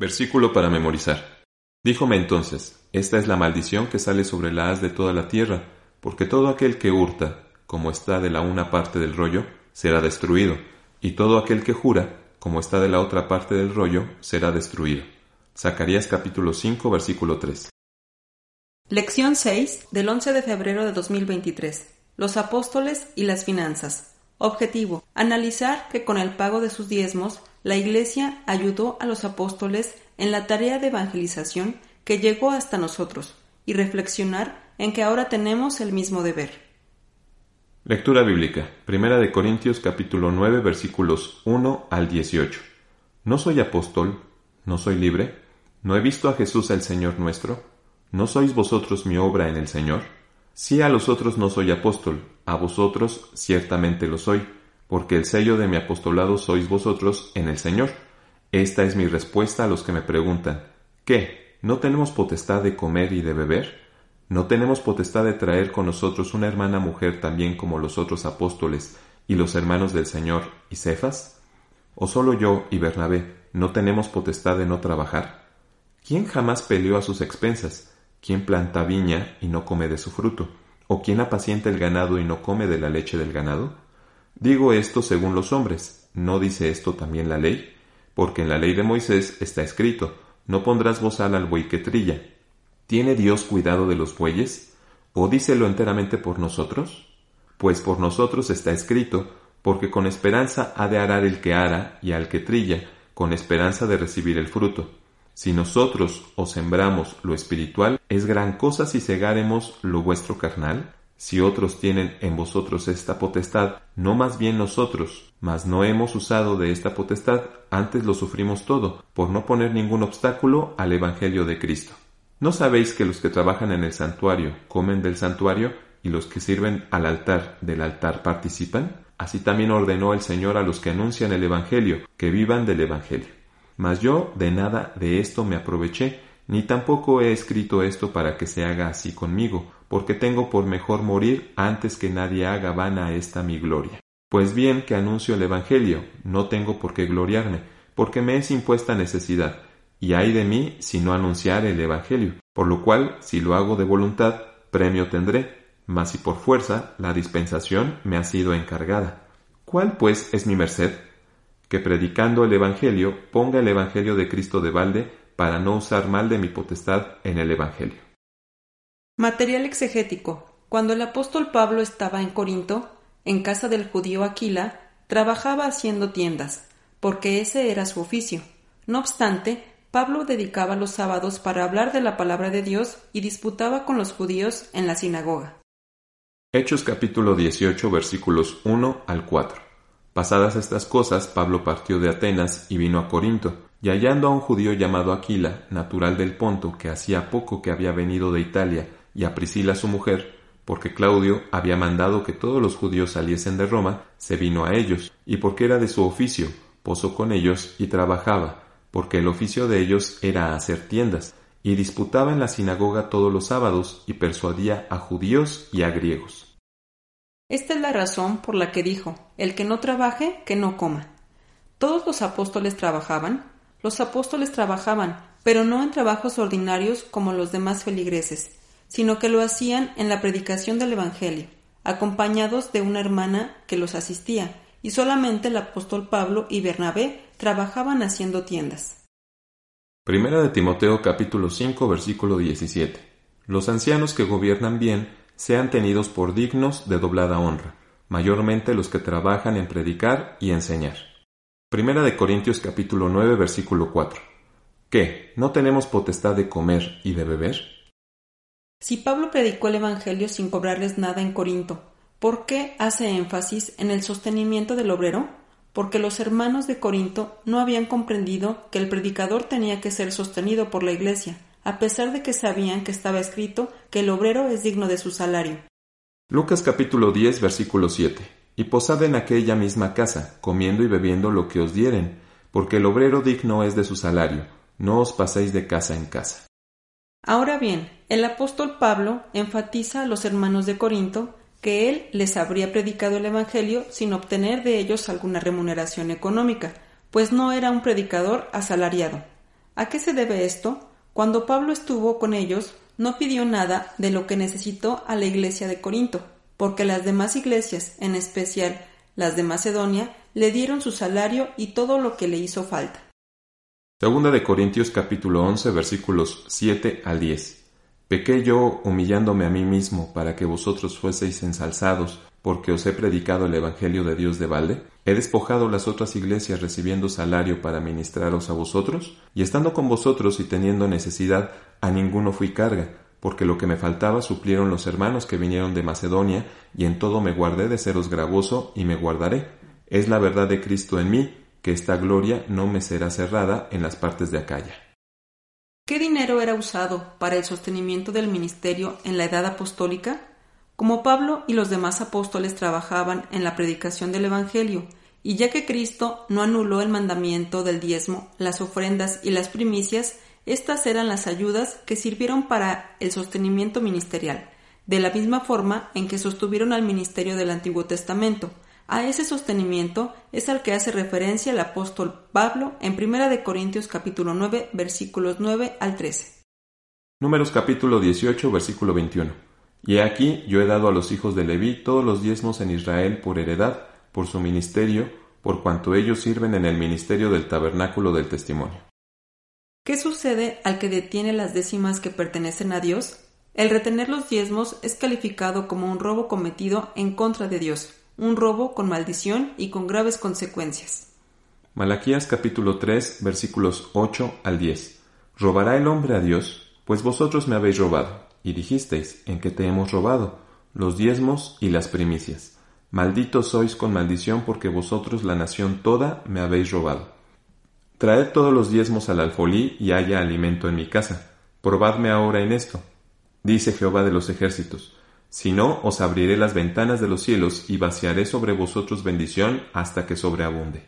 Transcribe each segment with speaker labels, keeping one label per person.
Speaker 1: Versículo para memorizar. Díjome entonces, esta es la maldición que sale sobre la haz de toda la tierra, porque todo aquel que hurta, como está de la una parte del rollo, será destruido, y todo aquel que jura, como está de la otra parte del rollo, será destruido. Zacarías capítulo 5 versículo 3.
Speaker 2: Lección 6 del 11 de febrero de 2023. Los apóstoles y las finanzas. Objetivo. Analizar que con el pago de sus diezmos, la Iglesia ayudó a los apóstoles en la tarea de evangelización que llegó hasta nosotros y reflexionar en que ahora tenemos el mismo deber.
Speaker 1: Lectura bíblica. Primera de Corintios capítulo 9 versículos 1 al 18. ¿No soy apóstol? ¿No soy libre? ¿No he visto a Jesús el Señor nuestro? ¿No sois vosotros mi obra en el Señor? Si a los otros no soy apóstol, a vosotros ciertamente lo soy, porque el sello de mi apostolado sois vosotros en el Señor. Esta es mi respuesta a los que me preguntan, ¿qué? ¿No tenemos potestad de comer y de beber? ¿No tenemos potestad de traer con nosotros una hermana mujer también como los otros apóstoles y los hermanos del Señor y Cefas? ¿O solo yo y Bernabé no tenemos potestad de no trabajar? ¿Quién jamás peleó a sus expensas? ¿Quién planta viña y no come de su fruto? ¿O quién apacienta el ganado y no come de la leche del ganado? Digo esto según los hombres. ¿No dice esto también la ley? porque en la ley de Moisés está escrito, no pondrás bozal al buey que trilla. ¿Tiene Dios cuidado de los bueyes? ¿O dícelo enteramente por nosotros? Pues por nosotros está escrito, porque con esperanza ha de arar el que ara y al que trilla, con esperanza de recibir el fruto. Si nosotros os sembramos lo espiritual, ¿es gran cosa si cegáremos lo vuestro carnal? Si otros tienen en vosotros esta potestad, no más bien nosotros, mas no hemos usado de esta potestad, antes lo sufrimos todo, por no poner ningún obstáculo al Evangelio de Cristo. ¿No sabéis que los que trabajan en el santuario comen del santuario y los que sirven al altar del altar participan? Así también ordenó el Señor a los que anuncian el Evangelio, que vivan del Evangelio. Mas yo de nada de esto me aproveché, ni tampoco he escrito esto para que se haga así conmigo, porque tengo por mejor morir antes que nadie haga vana esta mi gloria. Pues bien que anuncio el Evangelio, no tengo por qué gloriarme, porque me es impuesta necesidad, y hay de mí si no anunciar el Evangelio, por lo cual, si lo hago de voluntad, premio tendré, mas si por fuerza, la dispensación me ha sido encargada. ¿Cuál pues es mi merced? Que predicando el Evangelio ponga el Evangelio de Cristo de balde para no usar mal de mi potestad en el Evangelio.
Speaker 2: Material exegético. Cuando el apóstol Pablo estaba en Corinto, en casa del judío Aquila, trabajaba haciendo tiendas, porque ese era su oficio. No obstante, Pablo dedicaba los sábados para hablar de la palabra de Dios y disputaba con los judíos en la sinagoga.
Speaker 1: Hechos capítulo 18 versículos 1 al 4. Pasadas estas cosas, Pablo partió de Atenas y vino a Corinto, y hallando a un judío llamado Aquila, natural del Ponto, que hacía poco que había venido de Italia, y a Priscila su mujer, porque Claudio había mandado que todos los judíos saliesen de Roma, se vino a ellos, y porque era de su oficio, posó con ellos y trabajaba, porque el oficio de ellos era hacer tiendas, y disputaba en la sinagoga todos los sábados y persuadía a judíos y a griegos.
Speaker 2: Esta es la razón por la que dijo, el que no trabaje, que no coma. Todos los apóstoles trabajaban, los apóstoles trabajaban, pero no en trabajos ordinarios como los demás feligreses, sino que lo hacían en la predicación del Evangelio, acompañados de una hermana que los asistía, y solamente el apóstol Pablo y Bernabé trabajaban haciendo tiendas.
Speaker 1: Primera de Timoteo capítulo 5 versículo 17. Los ancianos que gobiernan bien sean tenidos por dignos de doblada honra, mayormente los que trabajan en predicar y enseñar. Primera de Corintios capítulo 9 versículo 4. ¿Qué? ¿No tenemos potestad de comer y de beber?
Speaker 2: Si Pablo predicó el Evangelio sin cobrarles nada en Corinto, ¿por qué hace énfasis en el sostenimiento del obrero? Porque los hermanos de Corinto no habían comprendido que el predicador tenía que ser sostenido por la Iglesia, a pesar de que sabían que estaba escrito que el obrero es digno de su salario.
Speaker 1: Lucas capítulo 10 versículo 7 y posad en aquella misma casa, comiendo y bebiendo lo que os dieren, porque el obrero digno es de su salario, no os paséis de casa en casa.
Speaker 2: Ahora bien, el apóstol Pablo enfatiza a los hermanos de Corinto que él les habría predicado el Evangelio sin obtener de ellos alguna remuneración económica, pues no era un predicador asalariado. ¿A qué se debe esto? Cuando Pablo estuvo con ellos, no pidió nada de lo que necesitó a la iglesia de Corinto, porque las demás iglesias, en especial las de Macedonia, le dieron su salario y todo lo que le hizo falta.
Speaker 1: Segunda de Corintios capítulo 11 versículos 7 al 10. Pequé yo humillándome a mí mismo para que vosotros fueseis ensalzados, porque os he predicado el Evangelio de Dios de balde. He despojado las otras iglesias recibiendo salario para ministraros a vosotros, y estando con vosotros y teniendo necesidad, a ninguno fui carga, porque lo que me faltaba suplieron los hermanos que vinieron de Macedonia, y en todo me guardé de seros gravoso y me guardaré. Es la verdad de Cristo en mí, que esta gloria no me será cerrada en las partes de Acaya.
Speaker 2: ¿Qué dinero era usado para el sostenimiento del ministerio en la edad apostólica? Como Pablo y los demás apóstoles trabajaban en la predicación del Evangelio, y ya que Cristo no anuló el mandamiento del diezmo, las ofrendas y las primicias, estas eran las ayudas que sirvieron para el sostenimiento ministerial, de la misma forma en que sostuvieron al ministerio del Antiguo Testamento, a ese sostenimiento es al que hace referencia el apóstol Pablo en 1 Corintios capítulo 9 versículos 9 al 13.
Speaker 1: Números capítulo 18 versículo 21. Y aquí yo he dado a los hijos de Leví todos los diezmos en Israel por heredad, por su ministerio, por cuanto ellos sirven en el ministerio del tabernáculo del testimonio.
Speaker 2: ¿Qué sucede al que detiene las décimas que pertenecen a Dios? El retener los diezmos es calificado como un robo cometido en contra de Dios un robo con maldición y con graves consecuencias.
Speaker 1: Malaquías capítulo 3 versículos 8 al 10. ¿Robará el hombre a Dios? Pues vosotros me habéis robado, y dijisteis, ¿en qué te hemos robado? Los diezmos y las primicias. Malditos sois con maldición porque vosotros la nación toda me habéis robado. Traed todos los diezmos al alfolí y haya alimento en mi casa. Probadme ahora en esto. Dice Jehová de los ejércitos, si no, os abriré las ventanas de los cielos y vaciaré sobre vosotros bendición hasta que sobreabunde.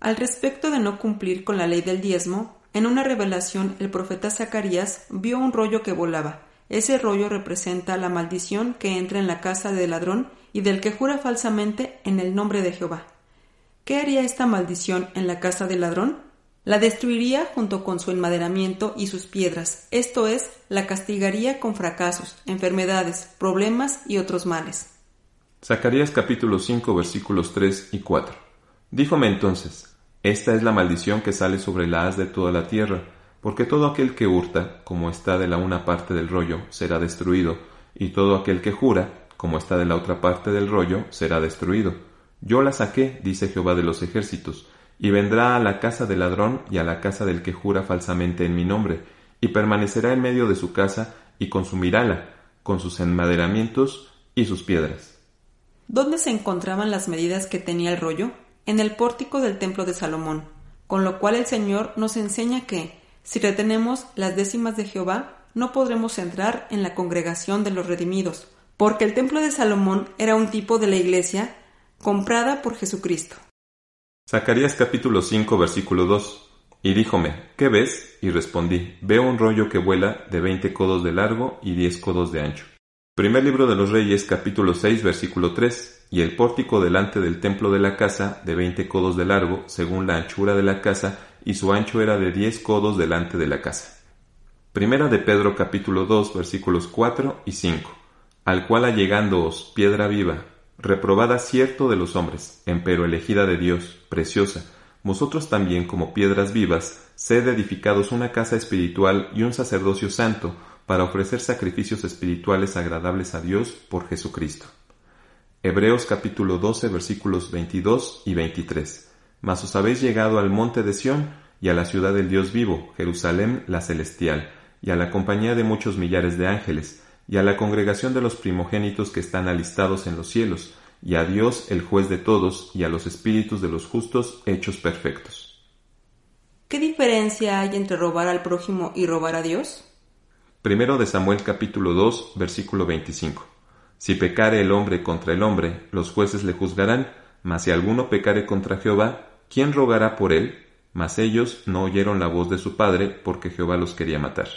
Speaker 2: Al respecto de no cumplir con la ley del diezmo, en una revelación el profeta Zacarías vio un rollo que volaba. Ese rollo representa la maldición que entra en la casa del ladrón y del que jura falsamente en el nombre de Jehová. ¿Qué haría esta maldición en la casa del ladrón? La destruiría junto con su enmaderamiento y sus piedras, esto es, la castigaría con fracasos, enfermedades, problemas y otros males.
Speaker 1: Zacarías capítulo 5 versículos 3 y 4. Díjome entonces, Esta es la maldición que sale sobre la haz de toda la tierra, porque todo aquel que hurta, como está de la una parte del rollo, será destruido, y todo aquel que jura, como está de la otra parte del rollo, será destruido. Yo la saqué, dice Jehová de los ejércitos, y vendrá a la casa del ladrón y a la casa del que jura falsamente en mi nombre, y permanecerá en medio de su casa, y consumirála, con sus enmaderamientos y sus piedras.
Speaker 2: ¿Dónde se encontraban las medidas que tenía el rollo? En el pórtico del templo de Salomón, con lo cual el Señor nos enseña que, si retenemos las décimas de Jehová, no podremos entrar en la congregación de los redimidos, porque el templo de Salomón era un tipo de la iglesia comprada por Jesucristo.
Speaker 1: Zacarías capítulo 5 versículo 2. Y díjome, ¿qué ves? Y respondí, veo un rollo que vuela de veinte codos de largo y diez codos de ancho. Primer libro de los Reyes capítulo 6 versículo 3. Y el pórtico delante del templo de la casa de veinte codos de largo, según la anchura de la casa, y su ancho era de diez codos delante de la casa. Primera de Pedro capítulo 2 versículos 4 y 5. Al cual allegándoos piedra viva, reprobada cierto de los hombres, empero elegida de Dios, preciosa, vosotros también como piedras vivas, sed edificados una casa espiritual y un sacerdocio santo, para ofrecer sacrificios espirituales agradables a Dios por Jesucristo. Hebreos capítulo 12 versículos 22 y 23. Mas os habéis llegado al monte de Sión y a la ciudad del Dios vivo, Jerusalén la celestial, y a la compañía de muchos millares de ángeles, y a la congregación de los primogénitos que están alistados en los cielos, y a Dios el juez de todos, y a los espíritus de los justos hechos perfectos.
Speaker 2: ¿Qué diferencia hay entre robar al prójimo y robar a Dios?
Speaker 1: Primero de Samuel capítulo 2 versículo 25. Si pecare el hombre contra el hombre, los jueces le juzgarán, mas si alguno pecare contra Jehová, ¿quién rogará por él? Mas ellos no oyeron la voz de su padre porque Jehová los quería matar.